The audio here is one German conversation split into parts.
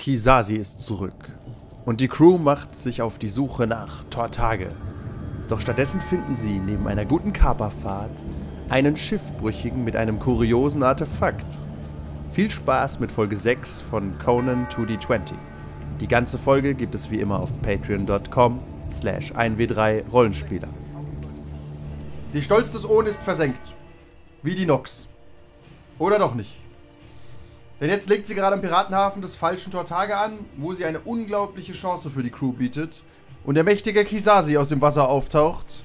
Kisasi ist zurück und die Crew macht sich auf die Suche nach Tortage. Doch stattdessen finden sie neben einer guten Kaperfahrt einen Schiffbrüchigen mit einem kuriosen Artefakt. Viel Spaß mit Folge 6 von Conan 2D20. Die ganze Folge gibt es wie immer auf patreon.com slash 1w3 Rollenspieler. Die Stolz des Ohn ist versenkt. Wie die Nox. Oder doch nicht. Denn jetzt legt sie gerade am Piratenhafen des falschen Tortage an, wo sie eine unglaubliche Chance für die Crew bietet und der mächtige Kisasi aus dem Wasser auftaucht.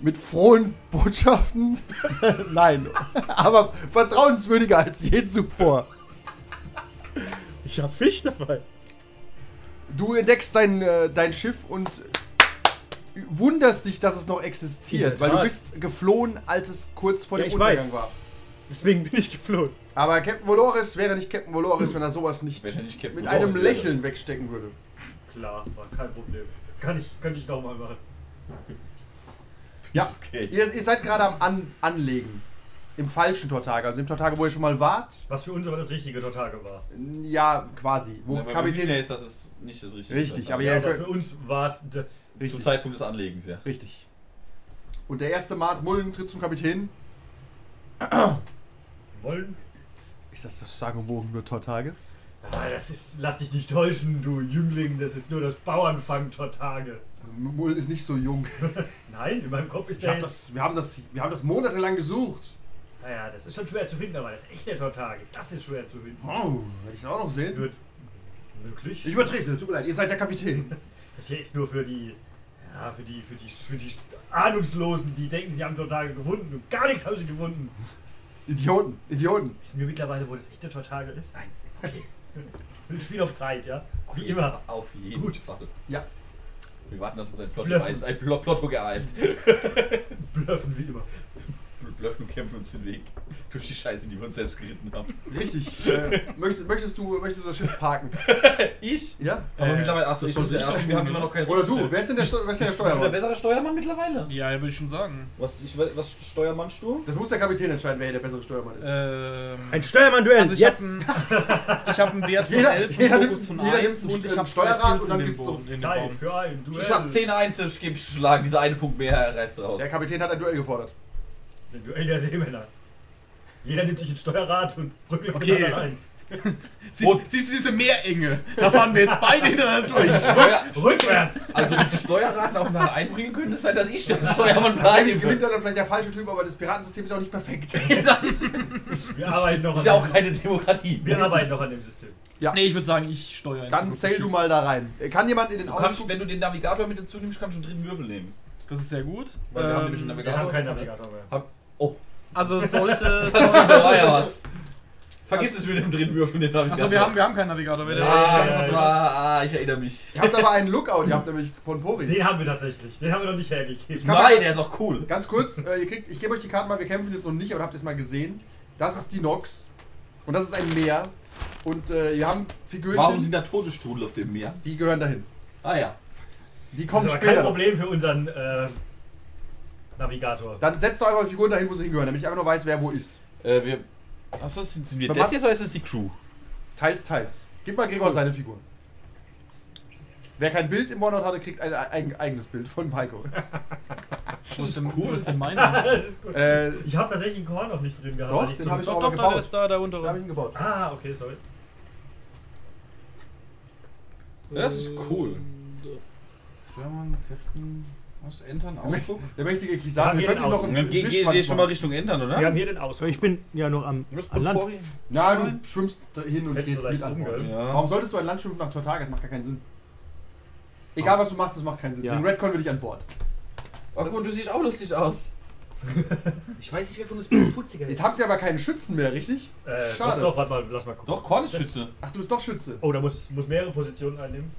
Mit frohen Botschaften. Nein, aber vertrauenswürdiger als je zuvor. Ich hab Fisch dabei. Du entdeckst dein, äh, dein Schiff und wunderst dich, dass es noch existiert, weil du bist geflohen, als es kurz vor Ja, dem Untergang weiß. war. Deswegen bin ich geflohen. Aber Captain Voloris wäre nicht Captain Voloris, wenn er sowas nicht Wenn er nicht Captain mit Voloris einem wäre. Lächeln wegstecken würde. Klar, war kein Problem. Kann ich, könnte ich nochmal machen. Ja, Okay. ihr, ihr seid gerade am An Anlegen. Im falschen Tortage, also im Tortage, wo ihr schon mal wart. Was für uns aber das richtige Tortage war. Ja, quasi. Wo Ja, aber Kapitän. Kapitän ist, dass es nicht das Richtige Richtig, ist. aber Ja, ihr aber könnt. für uns war es das. Zum Richtig. Zeitpunkt des Anlegens, ja. Richtig. Und der erste Mart Mullen tritt zum Kapitän. Wollen? Ist das das sagenumwogene Tortage? Ah, das ist. Lass dich nicht täuschen, du Jüngling. Das ist nur das Bauernfang-Tortage. Mullen ist nicht so jung. Nein, in meinem Kopf ist Ich der. hab das, wir, haben das, wir haben das monatelang gesucht. Naja, das ist schon schwer zu finden, aber das echte Tortage, das ist schwer zu finden. Oh, werde ich das auch noch sehen? Wird möglich. Ich übertrete, tut mir leid, ihr seid der Kapitän. Das hier ist nur für die. Ja, für die, für die, für die Ahnungslosen, die denken, sie haben Tortage gefunden und gar nichts haben sie gefunden. Idioten, Idioten. Wissen wir mittlerweile, wo das echte Tortage ist? Nein. Okay. Wir spielen auf Zeit, ja? Wie immer. Auf jeden Gut. Fall. Ja. Wir warten, dass uns ein Plotto, Bluffen. weiß, ein Plot- Plotto geeilt. Bluffen wie immer. Bluffen und kämpfen uns den Weg durch die Scheiße, die wir uns selbst geritten haben. Richtig. Äh, möchtest, möchtest, du, möchtest du das Schiff parken? Ich? Ja? Aber Äh, mittlerweile, achso, das ich soll muss ich erst, doch wir haben immer noch keinen Oder du, wer ist denn der, Steu- wer ist denn der Bist du der Steuermann? bessere Steuermann mittlerweile? Ja, würde ich schon sagen. Was, ich, was steuermannst du? Das muss der Kapitän entscheiden, wer hier der bessere Steuermann ist. Ähm, Ein Steuermann-Duell, also ich habe einen, ich hab einen Wert von Jeder- 11, jeder einen Fokus von jeder 1 nimmt und ich ein habe Steuerrad und dann gibt's dem Zeit für ein Duell. Ich habe 10 Einzel, ich gebe. Dieser eine Punkt mehr reißt raus. Der Kapitän hat ein Duell gefordert. Ein Duell der Seemänner. Jeder nimmt sich ein Steuerrad und brückelt Okay. miteinander ein. Siehst, siehst du diese Meerenge? Da fahren wir jetzt beide hintereinander durch. Steuer, Rückwärts! also mit Steuerraten aufeinander einbringen könnte es sein, dass ich der Steuermann Tatsächlich gewinnt bleibe. dann vielleicht der falsche Typ, aber das Piratensystem ist auch nicht perfekt. Ich. Wir arbeiten noch Ist ja an auch keine Demokratie. Wir arbeiten noch an dem System. Ja. Nee, ich würde sagen, ich steuere in Dann das du mal da rein. Kann jemand in den Ausflug... wenn du den Navigator mit dazu nimmst, kannst du einen dritten Würfel nehmen. Das ist sehr gut. Weil wir haben nämlich einen Ähm, Wir haben keinen Navigator mehr. Hab, oh, also sollte... was. Vergiss es mit dem dritten Würfel, den Navigator. Achso, wir haben, wir haben keinen Navigator. Der- Ah, das war, ah, ich erinnere mich. Ihr habt aber einen Lookout, ihr habt nämlich Ponpori. Den haben wir tatsächlich. Den haben wir noch nicht hergegeben. kann- Nein, der ist auch cool. Ganz kurz, äh, ihr kriegt, ich gebe euch die Karten mal, wir kämpfen jetzt noch nicht, aber habt ihr es mal gesehen. Das ist die Nox. Und das ist ein Meer. Und äh, wir haben Warum sind da Todesstrudel auf dem Meer? die gehören dahin. Ah ja. Die Das kommen ist aber kein später. Problem für unseren äh, Navigator. Dann setzt doch einfach die Figuren dahin, wo sie hingehören, damit ich einfach nur weiß, wer wo ist. Äh, wir. Achso, sind sind wir Man das jetzt oder ist das die Crew? Teils, teils. Gib mal Gregor seine Figur. Wer kein Bild im OneNote hatte, kriegt ein eigen, eigenes Bild von Heiko. Wo ist cool. Ist denn meiner? das äh, Ich habe tatsächlich einen Korn noch nicht drin gehabt. Doch, den so hab ich Doch, auch Doch, da ist da, der da habe ich ihn gebaut. Ah, okay, sorry. Das ist cool. Steuermann, Captain, was? Entern, Ausdruck? Der mächtige Wir haben wir hier könnten noch im Geh, geh, Fischschwanz geh schon mal. Richtung Entern, oder? Wir haben hier den Ausdruck. Ich bin ja noch am, an Land. Na, du schwimmst hin und Fällt gehst mit an Bord. Ja. Warum solltest du ein Land schwimmen nach Tortage? Das macht gar keinen Sinn. Egal was du machst, das macht keinen Sinn. Ja. Den Redcon will ich an Bord. Oh, guck mal, du siehst auch lustig aus. ich weiß nicht, wer von uns ein putziger Jetzt habt ihr aber keine Schützen mehr, richtig? Äh, Schade. Doch, doch, warte mal, lass mal gucken. Doch, Korn ist Schütze. Ach, du bist doch Schütze. Oh, da muss, muss mehrere Positionen einnehmen.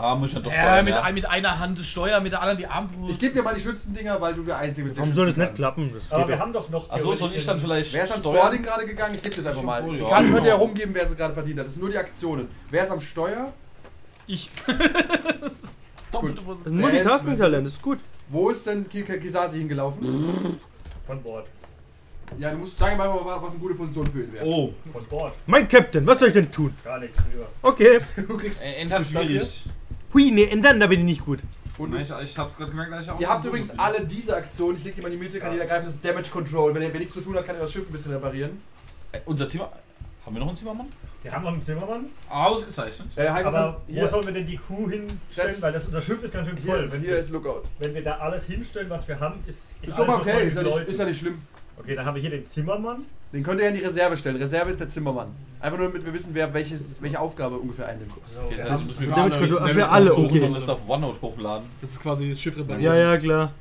Ah, muss ich dann doch Ja, steuern, mit, ja. mit einer Hand das Steuer, mit der anderen die Armbrust. Ich gebe dir mal die Schützendinger, weil du der Einzige bist, der Warum soll das nicht kann. klappen? Aber wir haben doch noch. Achso, soll ich dann vielleicht Wer ist steuern? Boarding gerade gegangen? Ich gebe das einfach mal. Die ja. Karten könnt ihr Ja. herumgeben, wer sie gerade verdient hat. Das sind nur die Aktionen. Wer ist am Steuer? Ich. Doppelte Gut. Das ist Position. ein Multitasking-Talent, das ist gut. Wo ist denn Kisasi hingelaufen? Von Bord. Ja, du musst sagen, mal, was eine gute Position für ihn wäre. Oh. Von Bord. Mein Captain, was soll ich denn tun? Gar nichts drüber. Okay. Du kriegst. Äh, schwierig. Hui, nee, ändern, da bin ich nicht gut. Und Nein, ich, ich hab's gerade gemerkt, dass ich auch. Ihr habt so übrigens alle diese Aktion. Ich leg die mal in die Mitte, kann jeder greifen. Das ist Damage Control. Wenn er nichts zu tun hat, kann er das Schiff ein bisschen reparieren. Äh, unser Zimmer. Haben wir noch einen Zimmermann? Wir haben noch einen Zimmermann, Ausgezeichnet. Äh, aber hier, wo sollen wir denn die Crew hinstellen? Das- Weil das, unser Schiff ist ganz schön voll. hier, wenn, hier wir, ist Lookout. wenn wir da alles hinstellen, was wir haben, ist, ist, Ist alles voll okay, ist ja, nicht, ist ja nicht schlimm. Okay, dann haben wir hier den Zimmermann. Den könnt ihr in die Reserve stellen. Reserve ist der Zimmermann. Einfach nur, damit wir wissen, wer welches, welche Aufgabe ungefähr einnimmt. Okay, wir das heißt, müssen wir Damage Control- für alle, suchen okay. und das auf OneNote hochladen. Das ist quasi das Schiff reparieren. Ja, ja, klar.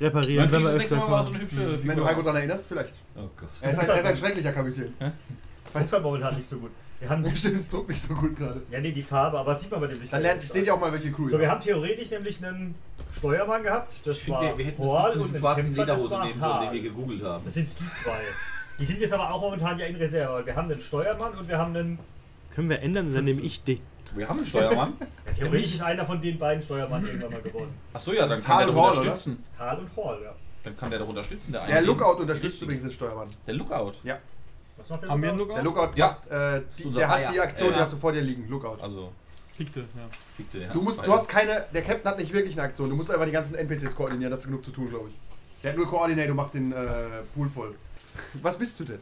Reparieren, wenn kriegst wir du das nächste Mal mal so eine hübsche Wenn du. Heiko daran erinnerst, vielleicht. Oh Gott. Er ist ein, er ist ein schrecklicher Kapitän. das kommt momentan nicht so gut. Wir haben, Stimmt, es druckt nicht so gut gerade. ja, nee, die Farbe, aber das sieht man bei dem nicht. Dann lernt, seht ihr auch mal, welche Crew So, wir haben theoretisch nämlich einen Steuermann gehabt. Das Ich finde, war wir, wir hätten das Horl mit und schwarzen Kämpfer, das Lederhose nehmen sollen, den wir gegoogelt haben. Das sind die zwei. Die sind jetzt aber auch momentan ja in Reserve. weil Wir haben einen Steuermann und wir haben einen. Können wir ändern, dann nehme ich den. Wir haben einen Steuermann. Ja, theoretisch ist einer von den beiden Steuermann irgendwann mal geworden. Achso, ja, dann Das ist kann der doch Hall, oder? unterstützen. Hal und Hall, ja. Dann kann der doch unterstützen, der Der eine. Lookout unterstützt übrigens den Steuermann. Der Lookout. Ja. Was macht der Haben wir einen Lookout? Der Lookout? Lookout Ja. macht, äh, die, der hat Bayer. die Aktion, die Ja. hast du vor dir liegen. Lookout. Also, Pickte, ja. kriegt der, ja. Du musst, du hast keine, der Captain hat nicht wirklich eine Aktion. Du musst einfach die ganzen NPCs koordinieren, das ist genug zu tun, glaube ich. Der hat nur Coordinate und macht den äh, Pool voll. Was bist du denn?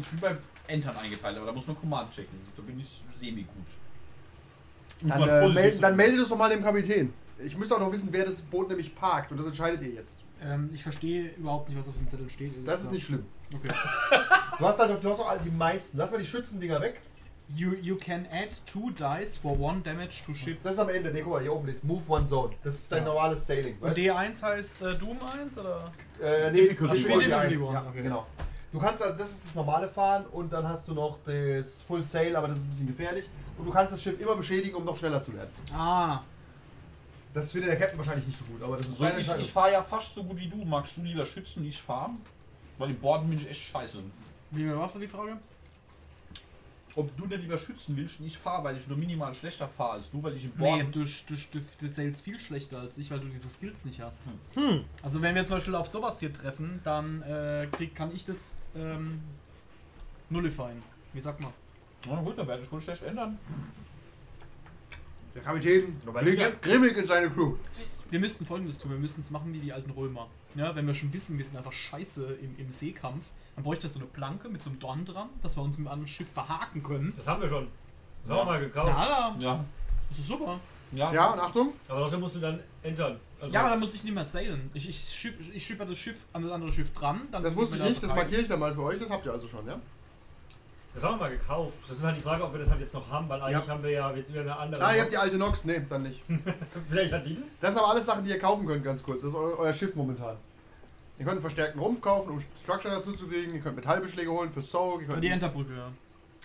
Ich bin beim Entern eingepeilt, aber da muss man Command checken. Da bin ich semi-gut. Dann, äh, meld, dann melde das doch mal dem Kapitän. Ich müsste auch noch wissen, wer das Boot nämlich parkt und das entscheidet ihr jetzt. Ähm, ich verstehe überhaupt nicht, was auf dem Zettel steht. Das ist nicht schlimm. Okay. Du hast halt, du hast auch die meisten. Lass mal die Schützendinger weg. You, you can add two dice for one damage to ship. Das ist am Ende. Nee, guck mal, hier oben ist Move One Zone. Das ist dein Ja. normales Sailing. Und Weißt? du? D1 heißt äh, Doom 1 oder? Äh, nee, Difficulty Difficulty one. 1. Difficulty Ja, okay. genau. Du kannst, also, das ist das normale Fahren und dann hast du noch das Full Sail, aber das ist ein bisschen gefährlich. Und du kannst das Schiff immer beschädigen, um noch schneller zu werden. Ah. Das findet der Captain wahrscheinlich nicht so gut, aber das ist So, ich ich fahre ja fast so gut wie du. Magst du lieber schützen, ich fahren? Weil im Borden bin ich echt scheiße. Wie war du die Frage? Ob du nicht lieber schützen willst und ich fahre, weil ich nur minimal schlechter fahre als du, weil ich im Nee, Borden. du, du, du, du sailst viel schlechter als ich, weil du diese Skills nicht hast. Hm. Also wenn wir zum Beispiel auf sowas hier treffen, dann äh, krieg, kann ich das ähm, nullifyen. Wie sagt man? Na gut, dann werde ich wohl schlecht ändern. Der Kapitän blickt grimmig in seine Crew. Wir müssten folgendes tun, wir müssten es machen wie die alten Römer. Ja, wenn wir schon wissen, wir sind einfach scheiße im, im Seekampf, dann bräuchte ich so eine Planke mit so einem Dorn dran, dass wir uns mit einem Schiff verhaken können. Das haben wir schon. Das Ja. haben wir mal gekauft. Ja, da, Ja. das ist super. Ja. Ja, und Achtung. Aber trotzdem musst du dann entern. Also, Ja, aber dann muss ich nicht mehr sailen. Ich, ich, schipp, ich schipper das Schiff an das andere Schiff dran. Dann Das wusste ich nicht, da das rein. markiere ich dann mal für euch. Das habt ihr also schon, ja? Das haben wir mal gekauft. Das ist halt die Frage, ob wir das halt jetzt noch haben, weil eigentlich Ja. haben wir ja jetzt wieder eine andere. Ah, ihr habt die alte Nox? Nee, dann nicht. Vielleicht hat die das? Das sind aber alles Sachen, die ihr kaufen könnt, ganz kurz. Das ist eu euer Schiff momentan. Ihr könnt einen verstärkten Rumpf kaufen, um Structure dazu zu kriegen. Ihr könnt Metallbeschläge holen für Soak. Ihr Und könnt die Enterbrücke, ja.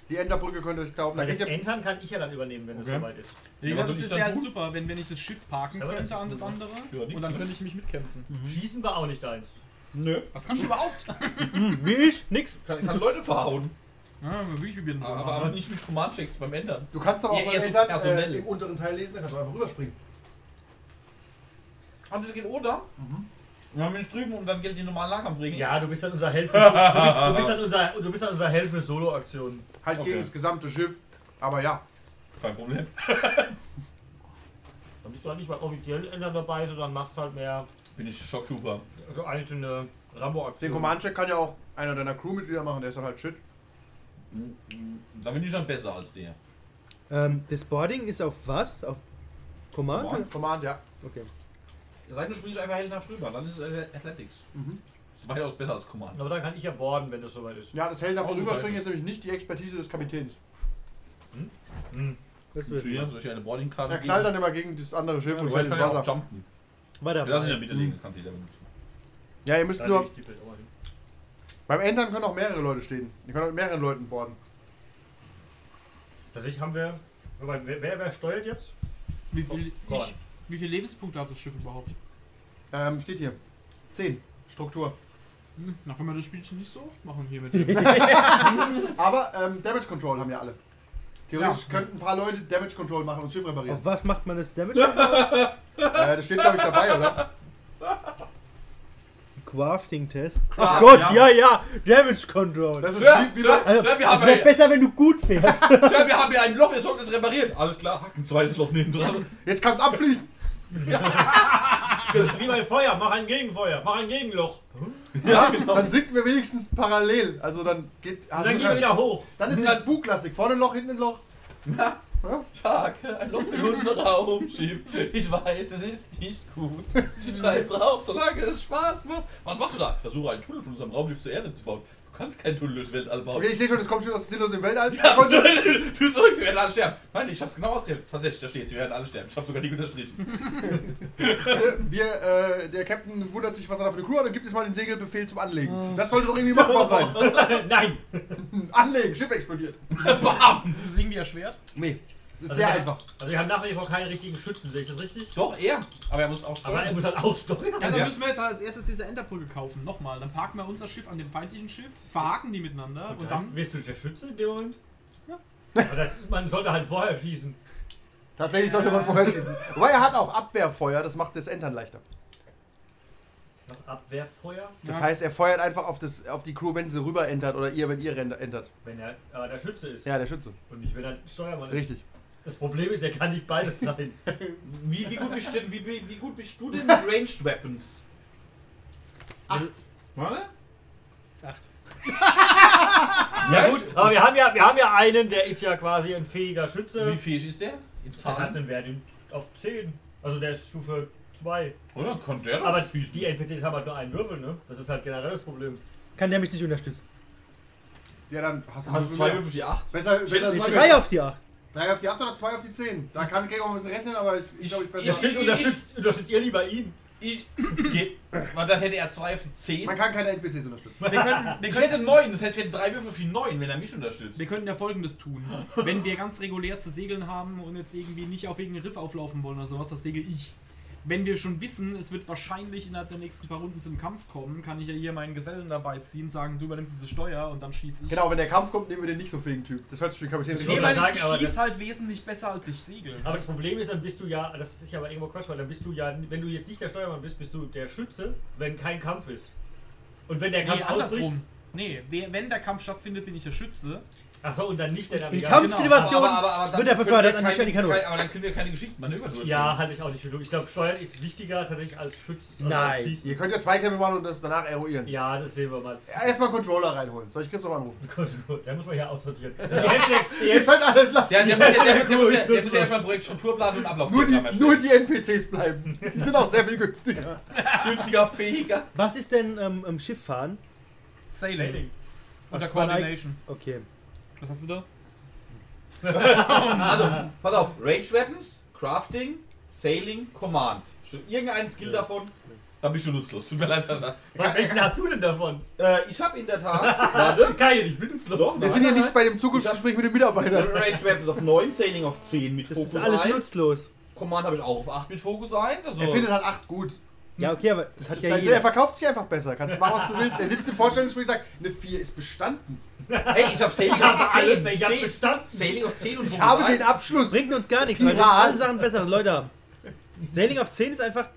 die Enterbrücke könnt ihr euch kaufen. Da Weil das Entern kann ich ja dann übernehmen, wenn es Okay. soweit ist. Ja, das ich ist ja halt super, wenn, wenn ich das Schiff parken Ja, aber könnte das an das andere Ja, und dann könnte ich mich mitkämpfen. Schießen war auch nicht deins. Nö. Was kannst du überhaupt? Wie ich? Nix. Kann, kann Leute verhauen. Ja, ich probieren. Aber, aber nicht mit Command-Checks beim Ändern. du kannst aber auch Ja, mal eher so äh, im unteren Teil lesen, dann kannst du einfach rüberspringen. Und das geht oder? Mhm. Bin ich drüben und dann gilt die normalen Nahkampfregeln. Ja, du bist dann unser Held für, du bist, du bist dann unser, du bist dann unser Held für Solo-Aktionen. Halt Okay. gegen das gesamte Schiff. Aber ja, Kein Problem. Dann bist du halt nicht bei offiziellen Ändern dabei, sondern machst halt mehr Bin ich Schocktrooper. also einzelne den Rambo-Aktionen. Command-Check kann ja auch einer deiner Crewmitglieder machen, der ist dann halt shit. Da bin ich dann besser als der. Ähm, das Boarding ist auf was? Auf Command? Command. Command, ja. Okay. Seit du springst einfach heldenhaft rüber, dann ist es äh, Athletics. Mhm. Das ist weitaus besser als Command. Aber dann kann ich ja borden, wenn das soweit ist. Ja, das Helden davon Oh, rüberspringen Scheiße. ist nämlich nicht die Expertise des Kapitäns. Hm. Das Mit wird Julian soll ich eine Boardingkarte Er knallt dann immer gegen das andere Schiff und Und fällt ins kann ja auch Wasser. jumpen. War Ja, das in der dabei. Mitte liegen, kannst du jeder benutzen. Ja, ihr müsst Da nur. Beim Entern können auch mehrere Leute stehen. Ihr könnt auch mit mehreren Leuten boarden. Tatsächlich haben wir. Wer, wer, wer steuert jetzt? Wie viel, Oh, ich, wie viele Lebenspunkte hat das Schiff überhaupt? Ähm, steht hier. 10. Struktur. Hm, na, können wir das Spielchen nicht so oft machen hier mit dem. Aber ähm, Damage Control haben ja alle. Theoretisch Ja. könnten ein paar Leute Damage Control machen und das Schiff reparieren. Auf was macht man das Damage? Äh, das steht, glaube ich, dabei, oder? Crafting-Test. Oh Craft, Gott, ja. ja, ja. Damage Control. Das ist Sir, wie, wie Sir, bei, also, Sir, wir es haben wäre ja, besser, wenn du gut fährst. Sir, wir haben hier ein Loch, wir sollten es reparieren. Alles klar, ein zweites Loch neben dran. jetzt kann es abfließen. Das ist wie beim Feuer. Mach ein Gegenfeuer. Mach ein Gegenloch. Ja, dann sinken wir wenigstens parallel. Also dann geht. Und dann gehen wir wieder hoch. Dann ist nicht buglastig. Vorne ein Loch, hinten ein Loch. Tag, ein Loch in unser Raumschiff. Ich weiß, es ist nicht gut. Scheiß drauf, solange es Spaß macht. Was machst du da? Ich versuche einen Tunnel von unserem Raumschiff zur Erde zu bauen. Du kannst keinen Tunnel durchs Weltall bauen. Okay, ich sehe schon, das kommt schon aus dem Sinnlos im Weltall. Ja, du, du zurück, wir werden alle sterben. Nein, ich hab's genau ausgerechnet. Tatsächlich, da steht's, wir werden alle sterben. Ich hab's sogar dick unterstrichen. Wir, äh, der Captain wundert sich, was er da für eine Crew hat, dann gibt es mal den Segelbefehl zum Anlegen. Das sollte doch irgendwie machbar sein. Nein. Anlegen, Schiff explodiert. Bam! Ist es irgendwie erschwert? Nee, ist Also sehr wir- einfach. Also wir haben nach wie vor keinen richtigen Schützen, sehe ich das richtig? Doch, er. Aber er muss auch Aber er steuern. muss halt auch steuern. Ja, dann Ja. müssen wir jetzt als erstes diese Enterbrücke kaufen. Nochmal. Dann parken wir unser Schiff an dem feindlichen Schiff, verhaken die miteinander und, Und dann. dann wirst du der Schütze in dem Moment? Ja. Aber das, man sollte halt vorher schießen. Tatsächlich sollte man vorher schießen. Wobei er hat auch Abwehrfeuer, das macht das Entern leichter. Das Abwehrfeuer? Das Ja. heißt, er feuert einfach auf, das, auf die Crew, wenn sie rüber entert oder ihr, wenn ihr entert. Wenn er äh, der Schütze ist. Ja, der Schütze. Und nicht, wenn er Steuermann ist. Richtig. Das Problem ist, er kann nicht beides sein. Wie, wie, gut bist du denn, wie, wie, wie gut bist du denn mit Ranged Weapons? Acht. Warte? ja gut, aber wir haben ja, wir haben ja einen, der ist ja quasi ein fähiger Schütze. Wie fähig ist der? In Der hat Zahlen? einen Wert in- auf 10. Also der ist Stufe 2. Oder? Konnte der doch Aber schießen. die NPCs haben halt nur einen Würfel, ne? Das ist halt generell das Problem. Kann der mich nicht unterstützen? Ja, dann hast du, Hast du zwei Würfel die acht? Besser, besser drei auf die acht. Drei auf die 8 oder zwei auf die 10. Da kann Gregor ein bisschen rechnen, aber ich, ich glaube, ich besser. Ich- Stimmt, unterstützt, unterstützt ihr lieber ihn? Ich, geht. Weil dann hätte er zwei auf die zehn. Man kann keine NPCs unterstützen. Wir können, wir, Ich hätte neun, das heißt, wir hätten drei Würfel für neun, wenn er mich unterstützt. wir könnten ja folgendes tun. Wenn wir ganz regulär zu segeln haben und jetzt irgendwie nicht auf irgendeinen Riff auflaufen wollen oder sowas, das segel ich. Wenn wir schon wissen, es wird wahrscheinlich innerhalb der nächsten paar Runden zum Kampf kommen, kann ich ja hier meinen Gesellen dabei ziehen, sagen, du übernimmst diese Steuer und dann schieße ich. Genau, wenn der Kampf kommt, nehmen wir den nicht so fähigen Typ. Das hört sich für den Kapitän Ich richtig an. ich aber schieße halt wesentlich besser als ich segel. Aber das Problem ist, dann bist du ja, das ist ja aber irgendwo Quatsch, weil dann bist du ja, wenn du jetzt nicht der Steuermann bist, bist du der Schütze, wenn kein Kampf ist. Und wenn der Kampf Nee, ausbricht, andersrum. Nee, wenn der Kampf stattfindet, bin ich der Schütze. Achso, und dann nicht der In Navigator. Kampfsituation Aber- aber- aber dann wird er können befördert wir an die Stelle Kanone. kein- Aber dann können wir keine geschickten Manöver durchführen. Ja, halte ich auch nicht für klug. Ich glaube, Steuern ist wichtiger tatsächlich als Schütze. Also als Nein. Schießen. Ihr könnt ja Zweikämpfe machen und das danach eruieren. Ja, das sehen wir mal. Erstmal Controller reinholen. Soll ich Christoph anrufen? Da muss man ja aussortieren. Die die Ihr seid alle. Der, der, muss ja- der, der, muss ist ja- der muss ja erstmal Projekt Strukturplan und Ablauf nur, die, nur die NPCs bleiben. Die sind auch sehr viel günstiger. günstiger, fähiger. Was ist denn ähm, im Schiff fahren? Sailing. Sailing. Unter Coordination. Okay. Was hast du da? Also, pass auf. Range Weapons, Crafting, Sailing, Command. Schon irgendein Skill davon, dann bist du nutzlos. Tut mir leid, Sascha. Welchen hast du denn davon? Äh, ich habe in der Tat, warte, Keine, ich bin nutzlos. Doch, Wir sind hier nicht bei dem Zukunftsgespräch mit den Mitarbeitern. Range Weapons auf 9, Sailing auf 10 mit Das Fokus ist alles 1. nutzlos. Command habe ich auch auf 8 mit Fokus 1. Also, Er findet halt 8 gut. Ja, okay, aber das hat Das ja heißt, er jeder. verkauft sich einfach besser. Kannst du machen, was du willst. Er sitzt im Vorstellungsgespräch und sagt, eine 4 ist bestanden. hey, ich habe Sailing Ich hab auf 10. alle, ich hab 10. bestanden. Sailing auf 10 und Ich habe 1. den Abschluss. Bringt uns gar nichts, weil wir alle Sachen besser. Leute, Sailing auf 10 ist einfach.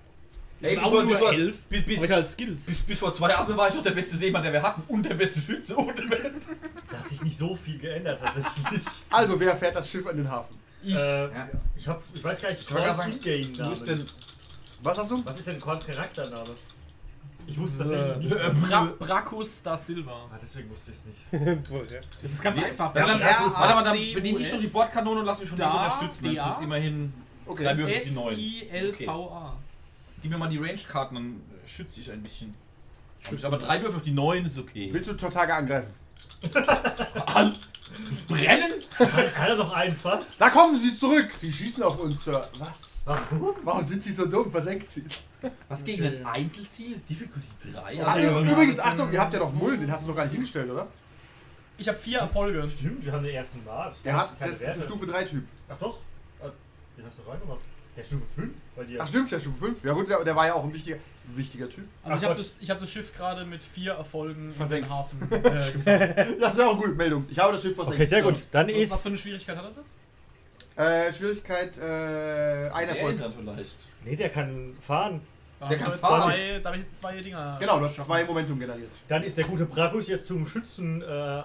Ey, bis vor, bis, vor, elf. bis, bis, Aber ich halt Skills. bis, bis vor zwei Jahren war ich doch der beste Seemann, der wir hatten. Und der beste Schütze. Und der beste. Da hat sich nicht so viel geändert tatsächlich. Also, wer fährt das Schiff an den Hafen? Ich, äh, ich, hab, ich weiß gar nicht, Ich wollte gerade Korns sagen, Ingame Du bist denn. Was hast du? Was ist denn Korns Charaktername? Ich wusste tatsächlich Äh, nicht. Bra Bracus da Silva. Ah, deswegen wusste ich es nicht. Das ist ganz einfach. Ja, dann, warte mal, dann bediene ich doch die Bordkanone und lass mich von dir Da, unterstützen. Dann ist immerhin drei Okay. Würfel die neun. S-I-L-V-A. Gib mir mal die Ranged-Karten, dann äh, schütze ich ein bisschen. Aber drei Würfel auf die neun ist okay. Willst du Tortage angreifen? Brennen? Kann er doch einen Fass? Da kommen sie zurück. Sie schießen auf uns, Sir. Was? Warum? Warum sind sie so dumm? Versenkt sie. Was gegen ein Einzelziel ist Difficulty 3? Ah, Also, übrigens, Achtung, ihr habt ja noch Mullen. Den hast du noch gar nicht hingestellt, oder? Ich habe vier Erfolge. Stimmt, wir haben den ersten Bart. Der hat, keine das ist ein. Stufe 3 Typ. Ach doch. Ah, Den hast du reingemacht. Der ist Stufe 5 bei dir. Ach stimmt, der ist Stufe 5. Ja gut, der, der war ja auch ein wichtiger, ein wichtiger Typ. Also Ach ich habe Gott. das, ich hab das Schiff gerade mit vier Erfolgen Versenkt. in den Hafen äh, gefahren. Ja, das wäre auch eine gute Meldung. Ich habe das Schiff versenkt. Okay, sehr gut. Dann Was, ist. was für eine Schwierigkeit hat er das? Äh, Schwierigkeit, äh, ein der Erfolg. ändert vielleicht. Nee, der kann fahren. Da Der kann fahren. zwei, da habe ich jetzt zwei Dinger. Genau, du hast zwei Momentum generiert. Dann ist der gute Bragus jetzt zum Schützen äh,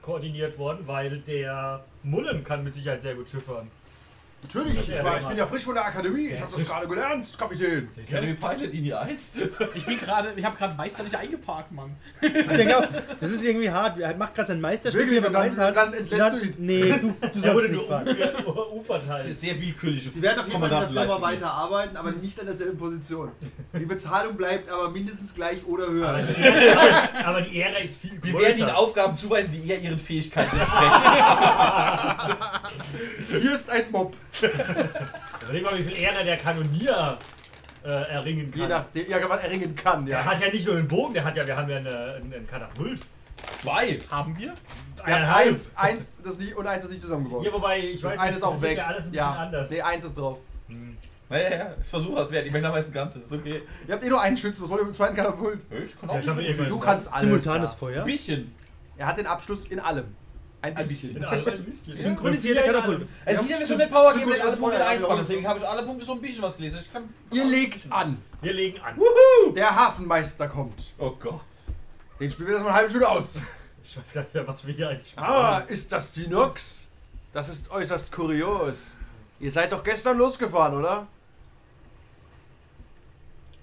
abkoordiniert worden, weil der Mullen kann mit Sicherheit sehr gut schiffern. Natürlich, ich, war, ich bin ja frisch von der Akademie. Ich Ja, habe das gerade gelernt, Kapitän. Academy Pilot Linie 1. Ich bin gerade, ich habe gerade meisterlich eingeparkt, Mann. Ich denke auch, das ist irgendwie hart. Er macht gerade sein Meisterstück Wirklich, beim und dann- dann entlässt Dann- du ihn. Nee, du, du Er sollst wurde nicht fahren. ist sehr willkürlich. Sie werden auf jeden Fall in der Firma Kommandantenleistung. weiter arbeiten, aber nicht an derselben Position. Die Bezahlung bleibt aber mindestens gleich oder Aber höher. die, Ehre, aber die Ehre ist viel Wir größer. werden Ihnen Aufgaben zuweisen, die eher Ihren Fähigkeiten entsprechen. Hier ist ein Mob. Überleg mal, wie viel Ehre der Kanonier äh, erringen kann. Je nachdem, ja, was erringen kann, Der ja. hat ja nicht nur einen Bogen, der hat ja, wir haben ja eine, einen, einen Katapult. Zwei. Haben wir? Ja, Eineinhalb. eins, eins das nicht, und eins ist nicht zusammengebaut. Hier, wobei, ich das weiß eine nicht, ist auch das weg. ist ja alles ein bisschen ja. anders. Nee, eins ist drauf. Hm. Naja, ja, ich versuche es wert. Ich möchte meist ein Ganzes. Ist okay. Ihr habt eh nur einen Schützen, was wollt ihr mit dem zweiten Katapult? Ich kann Ja, ich hab nicht eh so Du Was? kannst alles. Simultanes ja. Feuer. Ein bisschen. Er hat den Abschluss in allem. Ein bisschen. Ein bisschen. Synchronisierte Katapult. Es ist ja wie so eine Power wenn alle Punkte in Feuer, 1 ja, waren. ja. Deswegen habe ich alle Punkte so ein bisschen was gelesen. Ich kann. Ihr legt an. Wir legen an. Der Hafenmeister kommt. Oh Gott. Den spielen wir erstmal eine halbe Stunde aus. Ich weiß gar nicht mehr, was wir hier eigentlich Ah, ist das die Nox? Das ist äußerst kurios. Ihr seid doch gestern losgefahren, oder?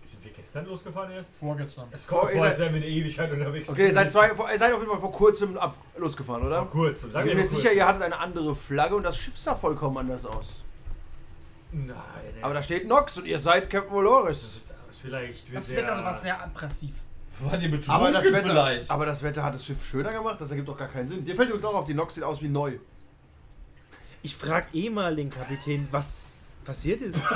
Sind wir gestern losgefahren erst? Vorgestern. Es kommt Vor- vor, als seid- wären wir eine Ewigkeit unterwegs. Okay, ihr seid, zwei, ihr seid auf jeden Fall vor kurzem ab, losgefahren, oder? Vor kurzem. Ich Sagen bin mir vor sicher, ihr hattet eine andere Flagge und das Schiff sah vollkommen anders aus. Nein, Aber da steht Nox und ihr seid Captain Valoris. Das ist, vielleicht. Das sehr- Wetter war sehr aggressiv. War die betrunken Aber das, Wetter, vielleicht? aber das Wetter hat das Schiff schöner gemacht, das ergibt doch gar keinen Sinn. Dir fällt übrigens auch auf, die Nox sieht aus wie neu. Ich frag eh mal den Kapitän, was passiert ist.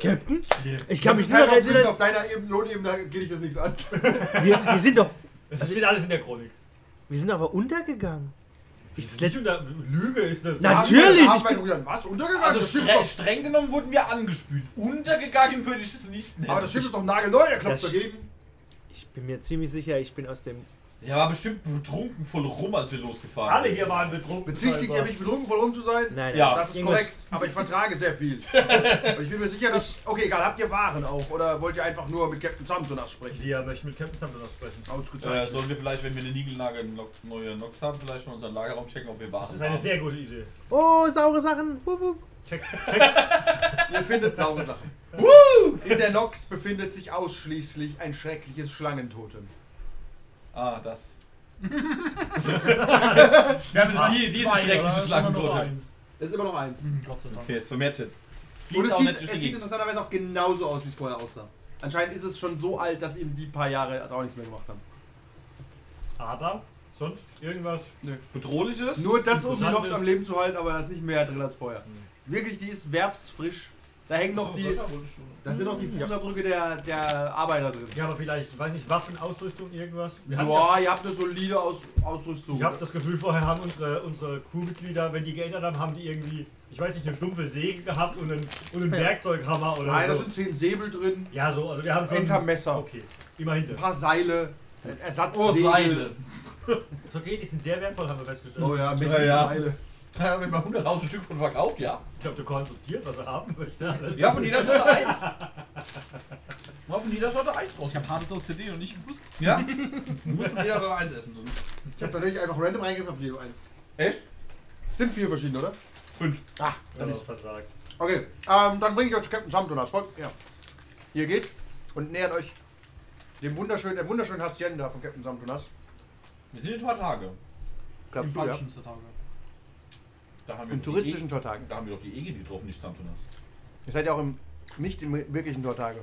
Captain? Ich kann mich Das halt wissen, erinnern, auf deiner Ebene, Lohnebene da geht dich das nichts an. wir, wir sind doch, Es steht alles in der Chronik. wir sind aber untergegangen. Ich das Nicht letzte, unter Lüge ist das. Haben wir- Natürlich, haben ich wir gesagt, was? Untergegangen? Also das Schiff ist streng, doch, streng genommen wurden wir angespült. Untergegangen würde ich es nicht nennen. aber das Schiff ist doch nagelneu, er klopft Das- dagegen. ich bin mir ziemlich sicher, ich bin aus dem. Ja, war bestimmt betrunken voll rum, als wir losgefahren Alle sind. hier waren betrunken. Bezichtigt ihr mich betrunken voll rum zu sein? Nein. Ja. Das ist Irgendwas- korrekt, aber ich vertrage sehr viel. Und ich bin mir sicher, dass. Okay, egal, habt ihr Waren auch? Oder wollt ihr einfach nur mit Captain Samsonas sprechen? Wir möchten mit Captain Samson sprechen. Äh, Ausgezeichnet. sollen wir vielleicht, wenn wir eine Nigelnagel neue Nox haben, vielleicht mal unseren Lagerraum checken, ob wir Waren Das ist eine haben? sehr gute Idee. Oh, saure Sachen. Wup, wup. Check, check. Ihr findet saure Sachen. In der Nox befindet sich ausschließlich ein schreckliches Schlangentotem. Ah, das. Das ist die- diese schreckliche Schlangengurte. Das ist immer noch eins. Hm, Gott sei Dank. Okay, es vermehrt jetzt. Und es sieht, es sieht interessanterweise auch genauso aus, wie es vorher aussah. Anscheinend ist es schon so alt, dass eben die paar Jahre also auch nichts mehr gemacht haben. Aber sonst irgendwas. Bedrohliches? Nur das, um die Nox am Leben zu halten, aber da ist nicht mehr drin als vorher. Wirklich, die ist werfsfrisch. Da hängen noch die. Da sind noch die Fußabdrücke der, der Arbeiter drin. Ja, aber vielleicht, weiß ich, Waffen, Ausrüstung, irgendwas. Wir hatten Ja, ihr habt eine solide Aus Ausrüstung. Ich habe das Gefühl, vorher haben unsere, unsere Crewmitglieder, wenn die geändert haben, haben die irgendwie, ich weiß nicht, eine stumpfe Säge gehabt und einen, und einen. Werkzeughammer oder Nein, da so. sind zehn Säbel drin, ja, so, also wir haben schon. Entermesser, Okay, immerhin ein das. paar Seile, Oh, Ersatzsegel. Seile. Ist okay, die sind sehr wertvoll, haben wir festgestellt. Oh ja, mächtige Ja, ja. Seile. Ja, wenn man 100.000 Stück von verkauft, ja. Ich glaube, du konsultiert, was er haben möchte. Ja, von jeder Sorte eins. Mal von jeder Sorte eins raus. Ich habe Hades OCD noch nicht gewusst. Ja? Du musst von jeder Sorte eins essen. sonst- Ich habe tatsächlich einfach random reingegriffen auf jede eins. Echt? Sind vier verschiedene, oder? Fünf. Ah, Ja, versagt. Okay, ähm, dann bringe ich euch zu Captain Samtonas. Folgt mir. Ihr geht und nähert euch dem wunderschönen, der wunderschönen Hacienda von Captain Samtonas. Wir sind in Tortage. Im ja? falschen Tage. Da haben wir die touristischen E- Tortagen. Da haben wir doch die Ege getroffen, nicht Santonas. Ihr seid ja auch im, nicht im wirklichen Tortage.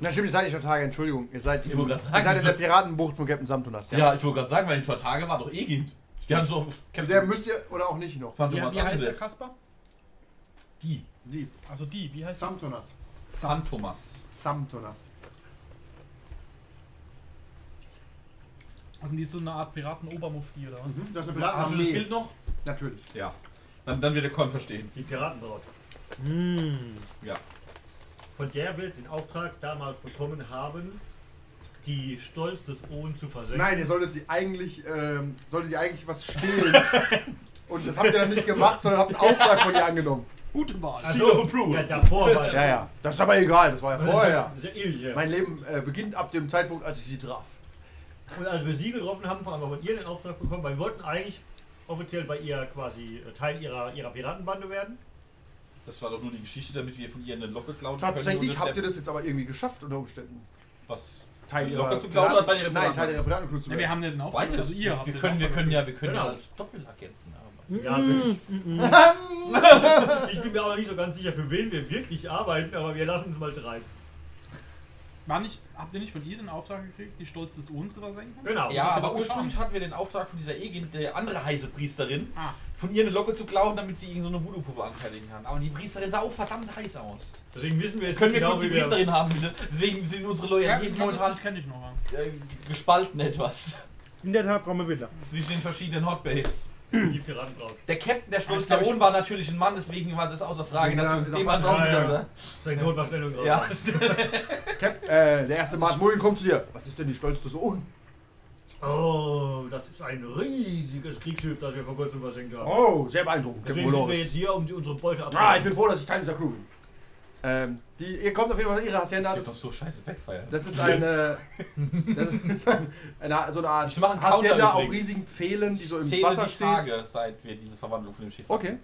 Na stimmt, ihr seid nicht Tortage, Entschuldigung. Ihr seid, Ich im, wollte ihr sagen, seid in der Piratenbucht von Captain Samtonas. Ja, ich wollte gerade sagen, weil die Tortage war doch Egid. Die haben so Also der müsst ihr, oder auch nicht noch. Wie, wie heißt der. Kasper? Die. Die. Also die, wie heißt Samtonas. Santomas. Samtonas. Also die ist so eine Art Piraten-Obermufti oder was? Mhm. Das ist eine Hast du das Bild noch? Natürlich. Ja. Dann, dann wird der Con verstehen. Die Piratenbraut. Hm. Ja. Von der wird den Auftrag damals bekommen haben, die Stolz des Ohn zu versenken. Nein, ihr solltet sie eigentlich, ähm, solltet ihr eigentlich was stehlen. Und das habt ihr dann nicht gemacht, sondern habt einen Auftrag von ihr angenommen. Gute Wahl. Also, Seal of approval. Ja, davor war Ja, ja. Das ist aber egal, das war ja vorher. Das ist ja. Mein Leben äh, beginnt ab dem Zeitpunkt, als ich sie traf. Und als wir sie getroffen haben, haben wir von ihr den Auftrag bekommen, weil wir wollten eigentlich offiziell bei ihr quasi äh, Teil ihrer, ihrer Piratenbande werden. Das war doch nur die Geschichte, damit wir von ihr eine Locke klauen können. Tatsächlich habt ihr das jetzt aber irgendwie geschafft unter Umständen. Was? Teil ihrer Locke zu klauen oder Teil ihrer Nein, Teil ihrer Piratencrew zu Ja, wir werden. haben den Auftrag. Beides. Also ihr habt wir den können, wir können ja, wir können Genau. ja als Doppelagenten arbeiten. Ja, das, ich bin mir aber nicht so ganz sicher, für wen wir wirklich arbeiten, aber wir lassen es mal treiben. War nicht, habt ihr nicht von ihr den Auftrag gekriegt, die Stolz des Ohn zu versenken? Genau. Ja, das aber ursprünglich hatten wir den Auftrag von dieser Egin, der andere heiße Priesterin, Ah. von ihr eine Locke zu klauen, damit sie irgend so eine Voodoo-Puppe anfertigen kann. Aber die Priesterin sah auch verdammt heiß aus. Deswegen wissen wir jetzt Können wir nicht kurz die genau, wie wir... Priesterin haben, bitte? Deswegen sind unsere Loyalitäten momentan das kenne ich noch. ja. äh, gespalten etwas In der Tat brauchen wir Bilder. zwischen den verschiedenen Hot Babes. Die Piraten braucht. Der Captain der Stolz Das glaub der ich Ohn war natürlich ein Mann, deswegen war das außer Frage, dass Ja, wir uns ist dem auch anschauen. Ja, ja. dass Sein Tod war schnell und raus. Ja, Cap, äh, der erste Mart Mullen kommt zu dir. Was ist denn die Stolz des Ohn? Oh, das ist ein riesiges Kriegsschiff, das wir vor kurzem versenkt haben. Oh, sehr beeindruckend. Deswegen sind wir jetzt hier, um die, unsere Beute abzuholen. Ah, ich bin froh, dass ich Teil dieser Crew bin. Ähm, die, ihr kommt auf jeden Fall in ihre Hacienda. das wird doch so scheiße backfire. das ist eine, das ist ein, eine, so eine Art Ich mache einen Counter Hacienda auf riesigen Pfählen, die so im Zähle Wasser die steht. Tage, seit wir diese Verwandlung von dem Schiff Okay.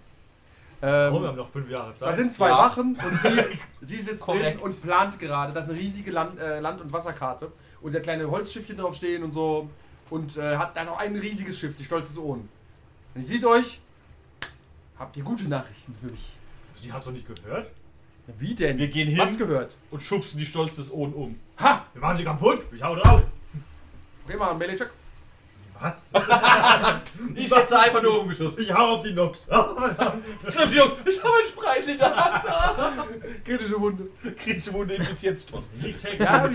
Oh, wir Ähm, haben noch fünf Jahre Zeit. da sind zwei Ja. Wachen und sie, sie sitzt drin und plant gerade. Das ist eine riesige Land, äh, Land- und Wasserkarte. Und sie hat kleine Holzschiffchen drauf stehen und so. Und äh, hat da ist auch ein riesiges Schiff, die Stolz des Ohn. Wenn ihr seht euch, habt ihr gute Nachrichten für mich. Sie hat doch nicht gehört. Wie denn? Wir gehen hin. Was gehört? und schubsen die Stolz des Ohn um. Ha! Wir machen sie kaputt. Ich hau drauf. Okay, machen wir einen Melee-Check. Was? Ich hätte einfach nur umgeschossen. Ich hau auf die Nox. Schlimm, Jungs, ich habe einen Spreis in der Hand. Kritische Wunde. Kritische Wunde infiziert tot. Check. Ja,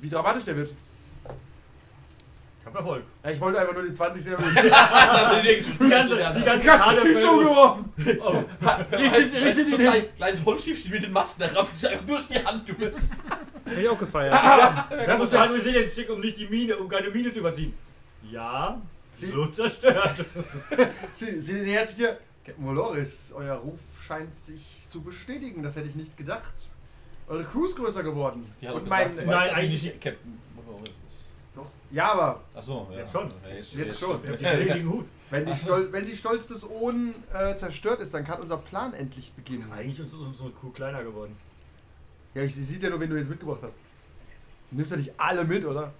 wie dramatisch der wird. Ich hab Erfolg. Ja, Ich wollte einfach nur die 20 sehen. Die ganze, die ganze Tisch Karte- umgeworfen. Oh, Richtig, richtig so in den- klein, kleines Holzschiffchen mit den Masten, der rammt sich einfach durch die Hand durch. Hab ich auch gefeiert. das ist ja, sind jetzt schick, um nicht die Mine, um keine Mine zu überziehen. Ja, Sie- so zerstört. Sie, sie nähert sich dir. Captain Valoris, euer Ruf scheint sich zu bestätigen. Das hätte ich nicht gedacht. Eure Crew ist größer geworden. Die hat Und mein. gesagt, weiß, Nein, eigentlich nicht Captain Monoris ist. Doch. Ja, aber Achso, ja. Jetzt schon. Ja, Jetzt schon. Ich hab diesen riesigen Hut. wenn die, Stol wenn die Stolz des Ohn äh, zerstört ist, dann kann unser Plan endlich beginnen. Eigentlich ist unsere Kuh kleiner geworden. Ja, ich, sie sieht ja nur, wenn du jetzt mitgebracht hast. Du nimmst ja nicht alle mit, oder?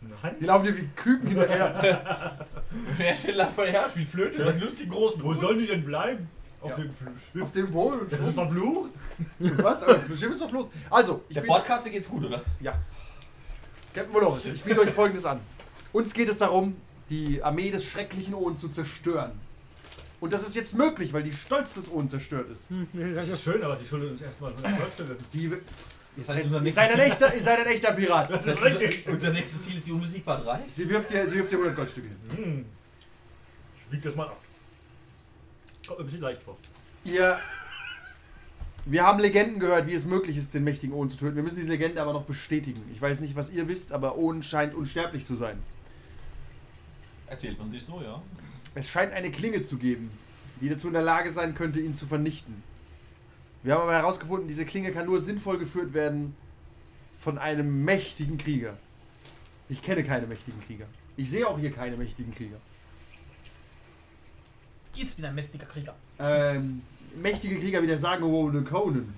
Nein. Die laufen dir wie Küken hinterher. Wer stellt da vor her, spielt Flöte, ist ein lustig großen Wo sollen die denn bleiben? Auf Ja. dem Schiff. Auf dem Boden Das ist verflucht. Was? Aber das Schiff ist los. Also, ich Der bin, Bordkatze geht's gut, oder? Ja. Captain Valoris, ich biete euch folgendes an. Uns geht es darum, die Armee des schrecklichen Ohn zu zerstören. Und das ist jetzt möglich, weil die Stolz des Ohn zerstört ist. Das ist schön, aber sie schuldet uns erstmal 100 Goldstücke. Die, ihr, seid, heißt, unser ihr, nächstes seid ein echter, ihr seid ein echter Pirat. Das ist richtig. unser, unser nächstes Ziel ist die Unbesiegbar 3. Sie wirft dir, sie wirft dir 100 Goldstücke hin. Hm. Ich wieg das mal ab. Kommt mir ein bisschen leicht vor. Ihr. Wir haben Legenden gehört, wie es möglich ist, den mächtigen Ohn zu töten. Wir müssen diese Legende aber noch bestätigen. Ich weiß nicht, was ihr wisst, aber Ohn scheint unsterblich zu sein. Erzählt man sich so, ja. Es scheint eine Klinge zu geben, die dazu in der Lage sein könnte, ihn zu vernichten. Wir haben aber herausgefunden, diese Klinge kann nur sinnvoll geführt werden von einem mächtigen Krieger. Ich kenne keine mächtigen Krieger. Ich sehe auch hier keine mächtigen Krieger. Ist wieder ein mächtiger Krieger. Ähm, mächtige Krieger wie der sagenumwobene Conan.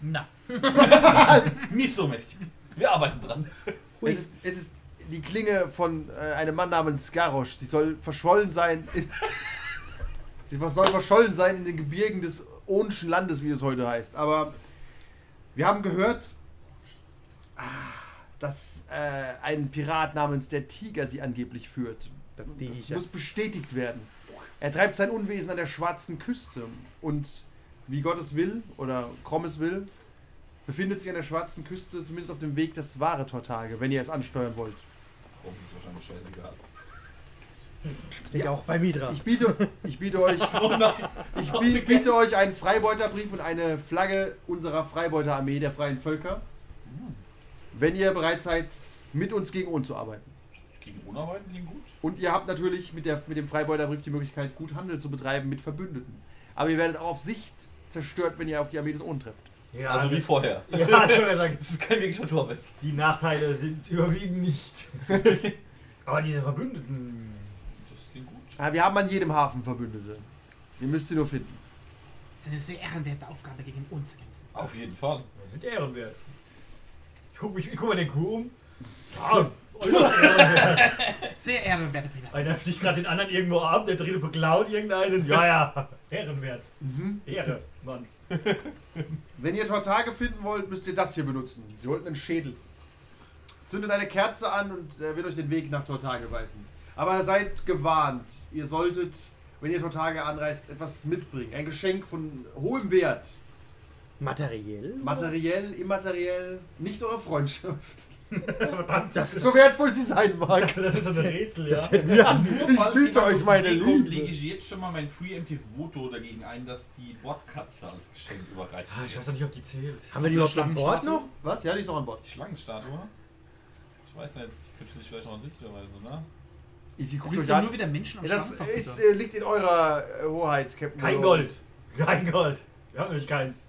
Na. Nicht so mächtig. Wir arbeiten dran. Es ist, es ist die Klinge von äh, einem Mann namens Garrosh. Sie soll verschwollen sein. In, sie soll verschollen sein in den Gebirgen des Ohnschen Landes, wie es heute heißt. Aber wir haben gehört, ah, dass äh, ein Pirat namens der Tiger sie angeblich führt. Das muss bestätigt werden. Er treibt sein Unwesen an der schwarzen Küste. Und wie Gott es will, oder Krom es will, befindet sich an der schwarzen Küste zumindest auf dem Weg das wahre Tortage, wenn ihr es ansteuern wollt. Warum ist wahrscheinlich scheißegal. Ich denke auch bei Mitra. Ich biete, ich biete euch, Oh ich biete, biete euch einen Freibeuterbrief und eine Flagge unserer Freibeuterarmee der freien Völker, wenn ihr bereit seid, mit uns gegen uns zu arbeiten. Gegen Unarbeiten klingt gut. Und ihr habt natürlich mit, der, mit dem Freibeuterbrief die Möglichkeit, gut Handel zu betreiben mit Verbündeten. aber ihr werdet auch auf Sicht zerstört, wenn ihr auf die Armee des Ohn trefft. Ja, Also wie vorher. Ja, ich wollte sagen, Das ist kein wirklicher Torweg. die Nachteile sind überwiegen nicht. Aber diese Verbündeten. Das klingt gut. Ah, wir haben an jedem Hafen Verbündete. Ihr müsst sie nur finden. Das ist eine sehr ehrenwerte Aufgabe gegen uns. Auf jeden Fall. Wir sind ehrenwert. Ich guck, mich, ich guck mal den Kuh um. Ja, ehrenwert. Sehr ehrenwerte Brüder. Einer sticht gerade den anderen irgendwo ab, der dritte beklaut irgendeinen. Ja, ja. Ehrenwert. Mhm. Ehre, Mann. Wenn ihr Tortage finden wollt, müsst ihr das hier benutzen. Sie holt einen Schädel. Zündet eine Kerze an und er wird euch den Weg nach Tortage weisen. Aber seid gewarnt. Ihr solltet, wenn ihr Tortage anreist, etwas mitbringen. Ein Geschenk von hohem Wert. Materiell? Materiell, immateriell, nicht eure Freundschaft. Verdammt, Das ist So wertvoll sie sein mag. Das ist ein Rätsel, ja. Das hätten wir an. Ich biete euch meine kommt, Liebe. lege ich jetzt schon mal mein Preemptive Voto dagegen ein, dass die Bordkatze als Geschenk überreicht Ah, Ich weiß noch nicht, ob die zählt. Haben wir die überhaupt an Bord noch? Was? Ja, die ist noch an Bord. Die Schlangenstatue? Ich weiß nicht, ich könnte sich vielleicht noch an Sitz oder? Sie guckt euch nur wieder Menschen am Ja, Das ist, äh, liegt in eurer äh, Hoheit, Captain. Kein. Gold. Kein Gold. Wir haben nämlich keins.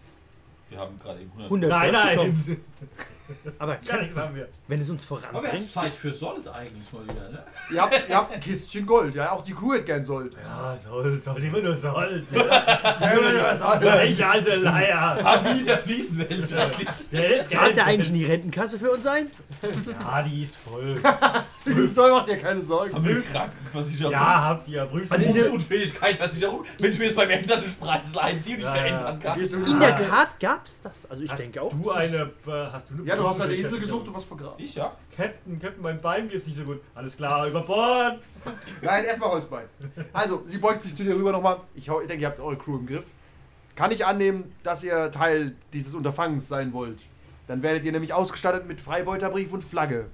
Wir haben gerade eben 100. 100 Nein, Gold nein. Aber Gar nichts haben wir. wenn es uns Aber es ist voranbringt. Zeit für Sold eigentlich mal wieder, ne? Ihr habt, ihr habt ein Kistchen Gold, ja. Auch die Crew hätte gern Sold. Ja, Sold, Sold, immer nur Sold. Ja, Ich alte Leier. Haben wir da fließen welche? Geld, Zahlt er eigentlich in die Rentenkasse für uns ein? Ja, die ist voll. Die Soll macht dir keine Sorgen. Haben wir Krankenversicherung? Ja, habt ihr. Prüfst Also wenn ich mir jetzt beim Ändern einen Spreisel einziehe und ich Ja, verändern ja. kann. In der Tat gab's das. Also ich Hast denke auch. Du eine, äh, hast du eine Ja, du hast eine Insel gesucht und was vergraben. Ich ja. Captain, Captain, mein Bein geht's nicht so gut. Alles klar, über Bord. Nein, erstmal Holzbein. Also, sie beugt sich zu dir rüber nochmal. Ich, hau- ich denke, ihr habt eure Crew im Griff. Kann ich annehmen, dass ihr Teil dieses Unterfangens sein wollt? Dann werdet ihr nämlich ausgestattet mit Freibeuterbrief und Flagge.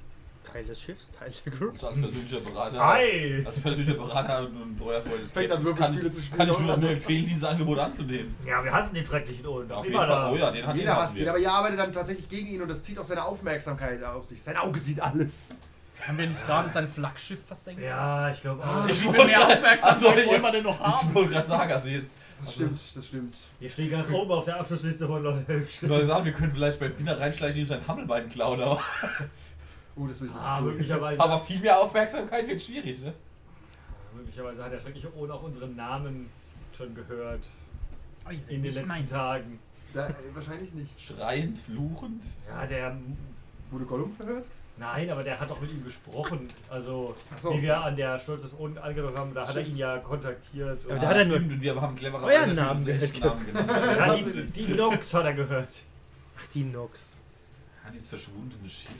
Teil des Schiffs, Teil der Crew. Also als persönlicher Berater. Hi. Als persönlicher Berater und treuer Freund des Fängt an, Captains kann Würfelspiele ich, zu spielen. kann ich nur empfehlen, dieses Angebot anzunehmen. Ja, wir hassen den schrecklichen Ohren. Auf Immer jeden Fall. da. Oh ja, den hat Jeder hasst hassen ihn, wir. aber ihr arbeitet dann tatsächlich gegen ihn und das zieht auch seine Aufmerksamkeit auf sich. Sein Auge sieht alles. Haben wir nicht gerade sein Flaggschiff versenkt? Ja, ich glaube auch. Ich Wie wollte viel mehr Aufmerksamkeit also, wollen wir denn noch Ich haben? wollte gerade sagen, also jetzt. Das stimmt, das stimmt. Wir stehen ganz oben auf der Abschlussliste von Leute. Ich wollte sagen, wir können vielleicht beim Dinner reinschleichen und sein Hammelbein klauen, aber, Oh, das will ich nicht Ah, tun. möglicherweise, aber viel mehr Aufmerksamkeit wird schwierig, ne? möglicherweise hat der schreckliche Ohren auch unseren Namen schon gehört Oh, in den letzten mein. Tagen. Da, äh, wahrscheinlich nicht. Schreiend, fluchend. Ja, der. Wurde Gollum verhört? Nein, aber der hat doch mit ihm gesprochen. Also, so. wie wir an der Stolz des Ohren angedeutet haben, da hat er ihn ja kontaktiert. Aber Und der hat er nur- stimmt, und wir haben cleverer Euren Namen. Namen genannt. ja, die, die Nox hat er gehört. Ach, die Nox. Ja, dieses verschwundene Schiff.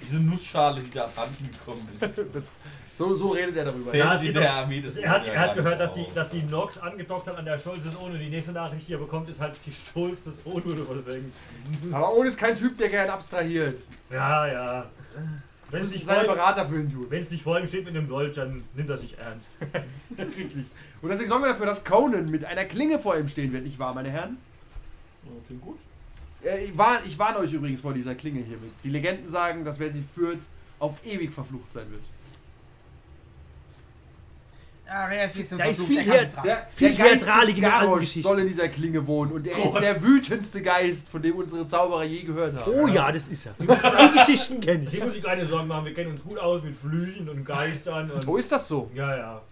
Diese Nussschale, die da abhanden gekommen ist. Das, so, so redet er darüber. Ja, ist der Armee des Er hat, er hat gehört, dass die, dass die Nox angedockt hat an der Stolz des und die nächste Nachricht, die er bekommt, ist halt die Stolz des wurde versenkt. Aber ohne ist kein Typ, der gern abstrahiert. Ja, ja. Das Wenn es nicht, seine vor, Berater für ihn tun. wenn es nicht vor ihm steht mit einem Gold, dann nimmt er sich ernst. Richtig. Und deswegen sorgen wir dafür, dass Conan mit einer Klinge vor ihm stehen wird, nicht wahr, meine Herren? Ja, Klingt gut. Äh, ich, warn, ich warne euch übrigens vor dieser Klinge hiermit. Die Legenden sagen, dass wer sie führt, auf ewig verflucht sein wird. Ja, er ist, Da ist viel er her-. Der, Viel der Geist des Garrosh soll in dieser Klinge wohnen und er ist Gott. der wütendste Geist, von dem unsere Zauberer je gehört haben. Oh ja, das ist er. Die, Geschichten kenne Hier ich. muss ich keine Sorgen machen, wir kennen uns gut aus mit Flüchen und Geistern. Und Wo ist das so? ja, ja.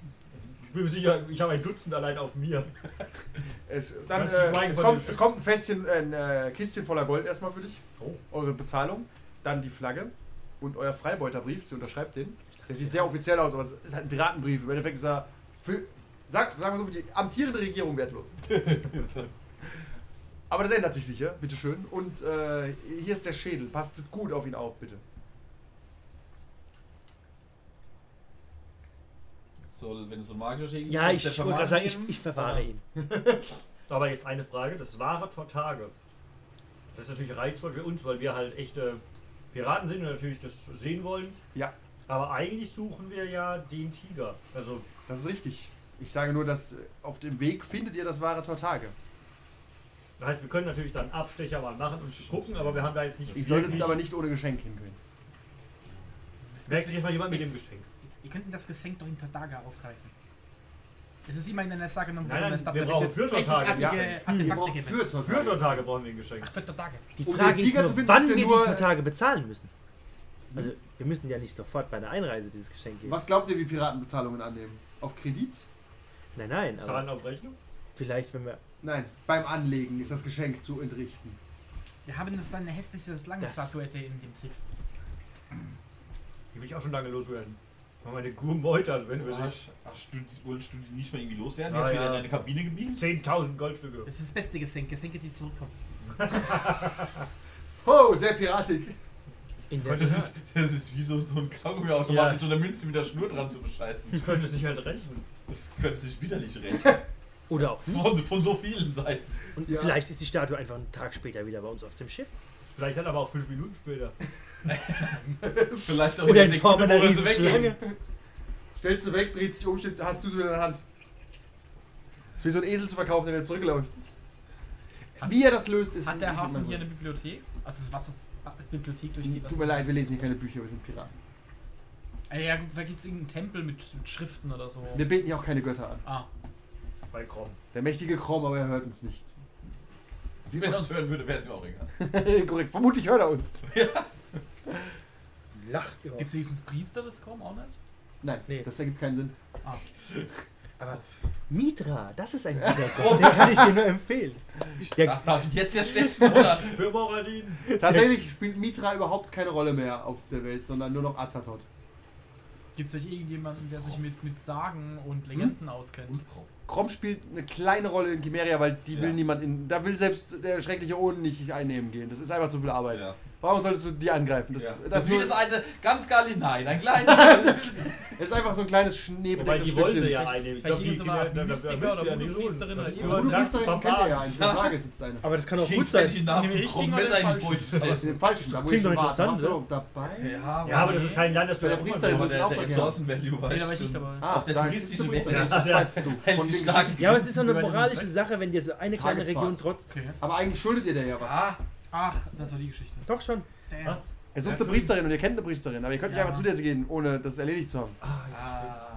Ich bin mir sicher, ich habe ein Dutzend allein auf mir. Es, dann, äh, es, kommt, es kommt ein Fässchen, ein äh, Kistchen voller Gold erstmal für dich. Oh. Eure Bezahlung. Dann die Flagge und euer Freibeuterbrief. Sie unterschreibt den. Der sieht sehr offiziell aus, aber es ist halt ein Piratenbrief. Im Endeffekt ist er für, sag, sagen wir so, für die amtierende Regierung wertlos. Aber das ändert sich sicher, bitteschön. Und äh, hier ist der Schädel. Passt gut auf ihn auf, bitte. Soll, wenn es so ein magischer Schädel Ja, ist, ich, ich wollte gerade sagen, ich, ich verwahre ihn. Aber jetzt eine Frage, das wahre Tortage. Das ist natürlich reizvoll für uns, weil wir halt echte Piraten sind und natürlich das sehen wollen. Ja, Aber eigentlich suchen wir ja den Tiger. Also, das ist richtig. Ich sage nur, dass äh, auf dem Weg findet ihr das wahre Tortage. das heißt, wir können natürlich dann Abstecher mal machen und gucken, aber wir haben da jetzt nicht Ich sollte aber nicht ohne Geschenk hingehen. Merkt sich jetzt mal jemand mit dem Geschenk. Ihr könnten das Geschenk doch in Tadaga aufgreifen. Es ist immer in einer Sache noch Nein, nein, wir brauchen Fürthertage. Ja, geben. Fürthertage. Fürthertage brauchen wir ein Geschenk. Ach, Fürthertage. Die Um Frage den ist nur, wann wir ja die nur- Tage bezahlen müssen. Also, wir müssen ja nicht sofort bei der Einreise dieses Geschenk geben. Was glaubt ihr, wie Piraten Bezahlungen annehmen? Auf Kredit? Nein, nein, aber Zahlen auf Rechnung? vielleicht, wenn wir. Nein, beim Anlegen ist das Geschenk zu entrichten. Wir haben das eine hässliche Slangenstatuette in dem Schiff. Die will ich auch schon lange loswerden. Mal meine Kuh meutern, wenn wir sich hast du, wolltest du die nicht mehr irgendwie loswerden? Ah, Hast du wieder ja. in deine Kabine gebiegt? 10.000 Goldstücke. Das ist das beste Geschenk. Geschenke, die zurückkommen. Oh, sehr piratig. In der Das ist, das ist wie so, so ein Kaugummi-Automat Ja. mit so einer Münze mit der Schnur dran zu bescheißen. Könnte sich halt rechnen. Das könnte sich widerlich rechnen. oder auch nicht. Von, von so vielen Seiten. Und Ja. vielleicht ist die Statue einfach einen Tag später wieder bei uns auf dem Schiff. Vielleicht hat aber auch fünf Minuten später. Vielleicht auch Oder der in Form einer wo wir sie Riesenschlange. Stellst du weg, dreht sich um, steht, hast du sie wieder in der Hand. Das ist wie so ein Esel zu verkaufen, der wieder zurückläuft. Wie er das löst, ist Hat der Hafen hier eine. Bibliothek? Also was das als Bibliothek durchgeht? Tut mir leid, wir lesen hier keine Bücher, wir sind Piraten. Ah, Ja, gut, da gibt es irgendeinen Tempel mit, mit Schriften oder so. Wir beten hier auch keine Götter an. Ah, Bei Krom. Der mächtige Krom, aber er hört uns nicht. Wenn er uns hören würde, wäre es ihm auch egal. Korrekt, vermutlich hört er uns. Lacht über. gibt es wenigstens Priester des Krom auch nicht? Nein, Nee. das ergibt keinen Sinn. Ah. Aber Mitra, das ist ein guter Gott. Den kann ich dir nur empfehlen. Der, Ach, darf ich jetzt ja stechen, oder? Für Moradin. Tatsächlich spielt Mitra überhaupt keine Rolle mehr auf der Welt, sondern nur noch Azathoth. Gibt es vielleicht irgendjemanden, der sich mit, mit Sagen und Legenden auskennt? Krom spielt eine kleine Rolle in Chimeria, weil die Ja. will niemand in. Da will selbst der schreckliche Ohren nicht einnehmen gehen. Das ist einfach zu viel Arbeit. Ja. Warum solltest du die angreifen? Das, Ja. das, Das ist wie das alte, ganz Galinein, ein kleines. es ist einfach so ein kleines schneebedecktes die wollte Stückchen. ja einnehmen. Ich vielleicht glaube, die so eine da- da- da Mystiker oder Voodoo-Priesterin so- das den Voodoo-Priesterin kennt ihr ja einen. Ja. Tage sitzt eine. aber das kann auch gut sein. den von Krumm richtigen oder den falschen? Das den falschen, da wo Klingt ich doch interessant, du oder? dabei? Ja, aber das ist kein Land, das du Bei der Priesterin das ist der, auch verkehrt. Ressourcen-Value Nee, da war weißt ich nicht du. dabei. Ah, Auch der touristische du. Priesterin, Ja, das weißt du. Den. Ja, aber es ist so eine moralische. Sache, wenn dir so eine kleine. Region trotz. Okay. Aber eigentlich schuldet ihr der ja was. Ach, das war die Geschichte. Doch schon. Damn. Was? Er sucht Ja, eine Priesterin und ihr kennt eine Priesterin, aber ihr könnt nicht Ja. einfach zu der gehen, ohne das erledigt zu haben. Ah, ah.